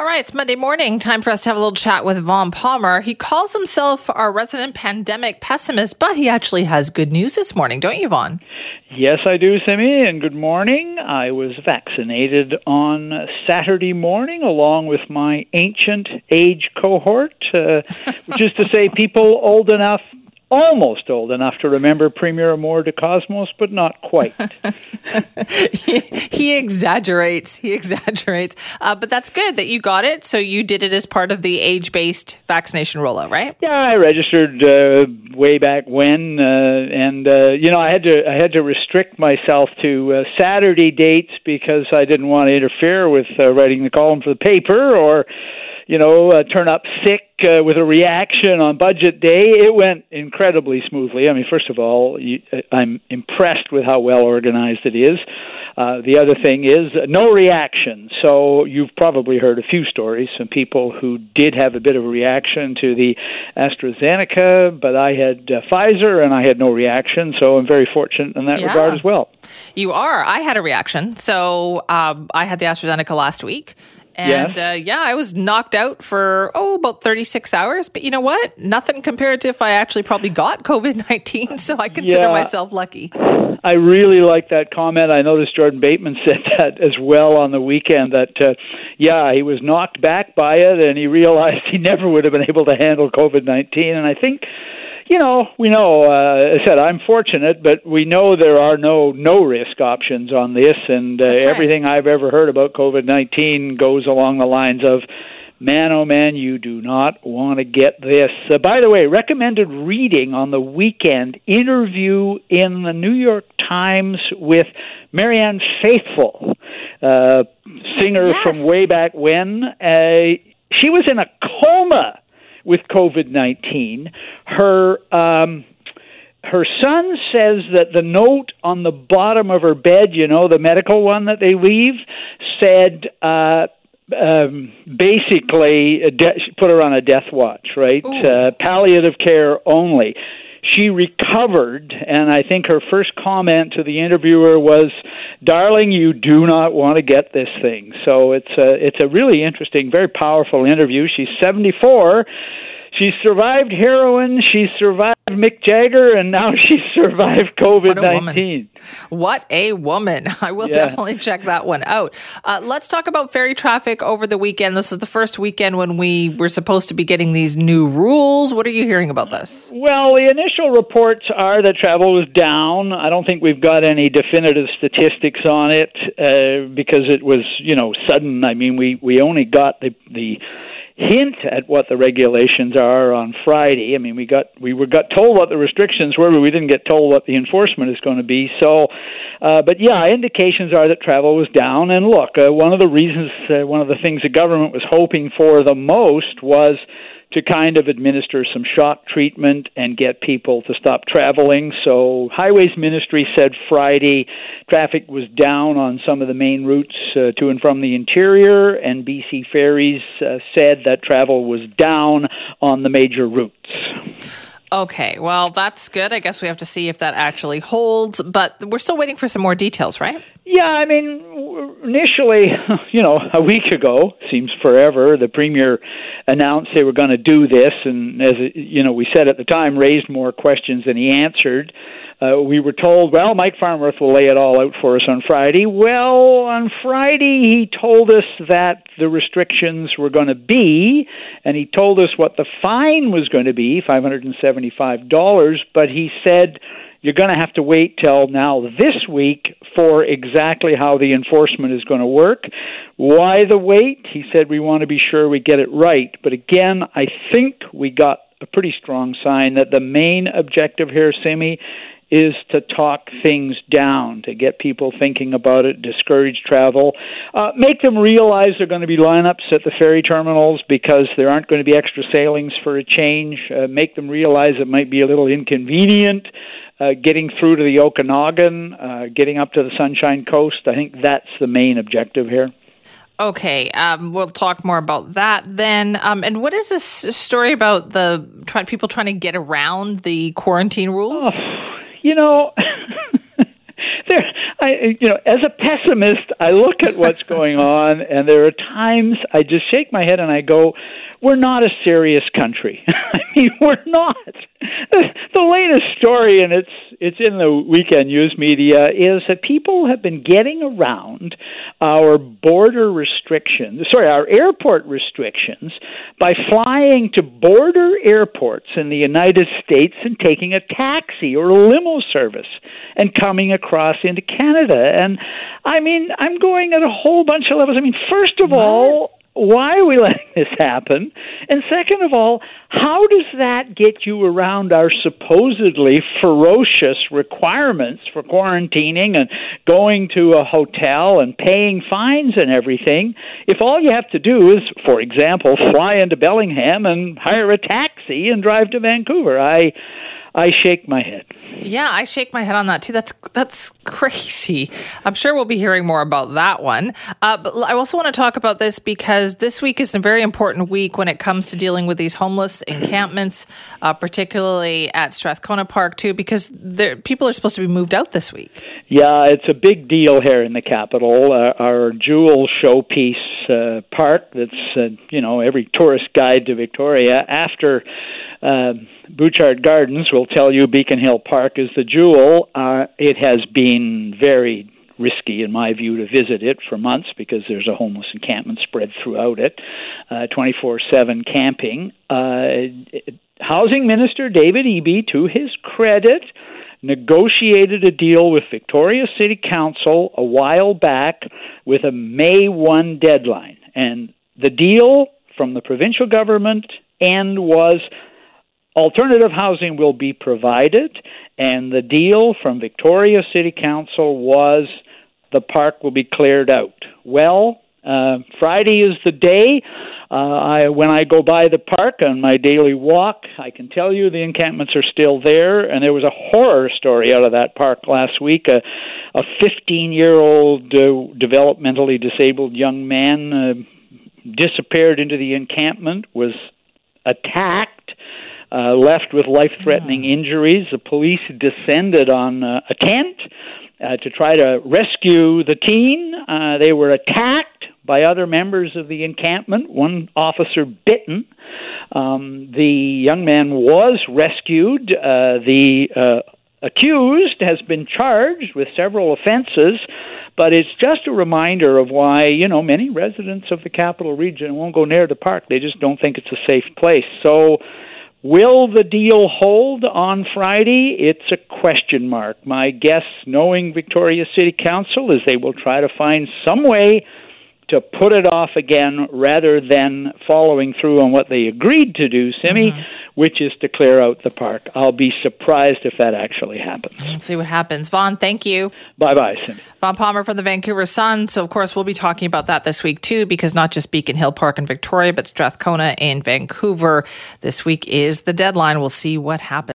All right, it's Monday morning. Time for us to have a little chat with Vaughn Palmer. He calls himself our resident pandemic pessimist, but he actually has good news this morning, don't you, Vaughn? Yes, I do, Simi, and good morning. I was vaccinated on Saturday morning along with my ancient age cohort, uh, which is to say, people old enough almost old enough to remember Premier Amor de Cosmos, but not quite. he, he, exaggerates. He exaggerates. Uh, but that's good that you got it. So you did it as part of the age based vaccination rollout, right? Yeah, I registered uh, way back when, uh, and uh, you know I had to I had to restrict myself to uh, Saturday dates because I didn't want to interfere with uh, writing the column for the paper or you know, uh, turn up sick uh, with a reaction on budget day. It went incredibly smoothly. I mean, first of all, you, uh, I'm impressed with how well organized it is. Uh, the other thing is uh, no reaction. So you've probably heard a few stories from people who did have a bit of a reaction to the AstraZeneca, but I had uh, Pfizer and I had no reaction. So I'm very fortunate in that yeah. regard as well. You are. I had a reaction. So um, I had the AstraZeneca last week. And uh, yeah, I was knocked out for, oh, about 36 hours. But you know what? Nothing compared to if I actually probably got COVID 19. So I consider yeah. myself lucky. I really like that comment. I noticed Jordan Bateman said that as well on the weekend that, uh, yeah, he was knocked back by it and he realized he never would have been able to handle COVID 19. And I think you know, we know. Uh, I said I'm fortunate, but we know there are no no risk options on this, and uh, right. everything I've ever heard about COVID nineteen goes along the lines of. Man, oh man, you do not want to get this. Uh, by the way, recommended reading on the weekend interview in the New York Times with Marianne Faithfull, uh, singer yes. from way back when. Uh, she was in a coma with COVID 19. Her. Um, her son says that the note on the bottom of her bed, you know, the medical one that they leave, said uh, um, basically de- put her on a death watch, right? Uh, palliative care only she recovered, and I think her first comment to the interviewer was, "Darling, you do not want to get this thing." So it's a it's a really interesting, very powerful interview. She's 74 she survived heroin, she survived Mick Jagger, and now she survived COVID 19. What a woman. I will yeah. definitely check that one out. Uh, let's talk about ferry traffic over the weekend. This is the first weekend when we were supposed to be getting these new rules. What are you hearing about this? Well, the initial reports are that travel was down. I don't think we've got any definitive statistics on it uh, because it was, you know, sudden. I mean, we, we only got the, the hint at what the regulations are on Friday. I mean, we got we were got told what the restrictions were, but we didn't get told what the enforcement is going to be. So, uh, but yeah, indications are that travel was down. And look, uh, one of the reasons, uh, one of the things the government was hoping for the most was to kind of administer some shock treatment and get people to stop traveling. So, Highways Ministry said Friday traffic was down on some of the main routes uh, to and from the interior, and BC Ferries uh, said that travel was down on the major routes. Okay, well, that's good. I guess we have to see if that actually holds, but we're still waiting for some more details, right? Yeah, I mean, initially, you know, a week ago, seems forever, the premier announced they were going to do this, and as you know, we said at the time, raised more questions than he answered. Uh, we were told, well, Mike Farnworth will lay it all out for us on Friday. Well, on Friday, he told us that the restrictions were going to be, and he told us what the fine was going to be $575, but he said, you're going to have to wait till now this week for exactly how the enforcement is going to work. Why the wait? He said we want to be sure we get it right. But again, I think we got a pretty strong sign that the main objective here, Simi, is to talk things down, to get people thinking about it, discourage travel, uh, make them realize there are going to be lineups at the ferry terminals because there aren't going to be extra sailings for a change, uh, make them realize it might be a little inconvenient. Uh, getting through to the Okanagan, uh, getting up to the Sunshine Coast, I think that's the main objective here. Okay, um, we'll talk more about that then. Um, and what is this story about the try, people trying to get around the quarantine rules? Oh you know, there I, you know, as a pessimist, I look at what's going on, and there are times I just shake my head and I go, "We're not a serious country. I mean, we're not." The latest story, and it's it's in the weekend news media, is that people have been getting around our border restrictions, sorry, our airport restrictions, by flying to border airports in the United States and taking a taxi or a limo service and coming across into Canada. And I mean, I'm going at a whole bunch of levels. I mean, first of what? all, why are we letting this happen? And second of all, how does that get you around our supposedly ferocious requirements for quarantining and going to a hotel and paying fines and everything if all you have to do is, for example, fly into Bellingham and hire a taxi and drive to Vancouver? I I shake my head. Yeah, I shake my head on that too. That's that's crazy. I'm sure we'll be hearing more about that one. Uh, but I also want to talk about this because this week is a very important week when it comes to dealing with these homeless encampments, uh, particularly at Strathcona Park too, because people are supposed to be moved out this week. Yeah, it's a big deal here in the capital. Uh, our jewel showpiece uh, park that's uh, you know every tourist guide to Victoria after uh, Butchart Gardens will tell you Beacon Hill Park is the jewel. Uh, it has been very risky, in my view, to visit it for months because there's a homeless encampment spread throughout it, uh, 24 uh, 7 camping. Uh, Housing Minister David Eby, to his credit, negotiated a deal with Victoria City Council a while back with a May 1 deadline. And the deal from the provincial government end was Alternative housing will be provided, and the deal from Victoria City Council was the park will be cleared out. Well, uh, Friday is the day. Uh, I, when I go by the park on my daily walk, I can tell you the encampments are still there. And there was a horror story out of that park last week. A, a 15 year old uh, developmentally disabled young man uh, disappeared into the encampment, was attacked uh, left with life threatening oh. injuries. The police descended on uh, a tent uh, to try to rescue the teen. Uh, they were attacked by other members of the encampment, one officer bitten. Um, the young man was rescued. Uh, the uh, accused has been charged with several offenses, but it's just a reminder of why, you know, many residents of the capital region won't go near the park. They just don't think it's a safe place. So, Will the deal hold on Friday? It's a question mark. My guess, knowing Victoria City Council, is they will try to find some way to put it off again rather than following through on what they agreed to do, Simi, mm-hmm. which is to clear out the park. I'll be surprised if that actually happens. Let's see what happens. Vaughn, thank you. Bye bye, Cindy. Vaughn Palmer from the Vancouver Sun. So, of course, we'll be talking about that this week, too, because not just Beacon Hill Park in Victoria, but Strathcona in Vancouver. This week is the deadline. We'll see what happens.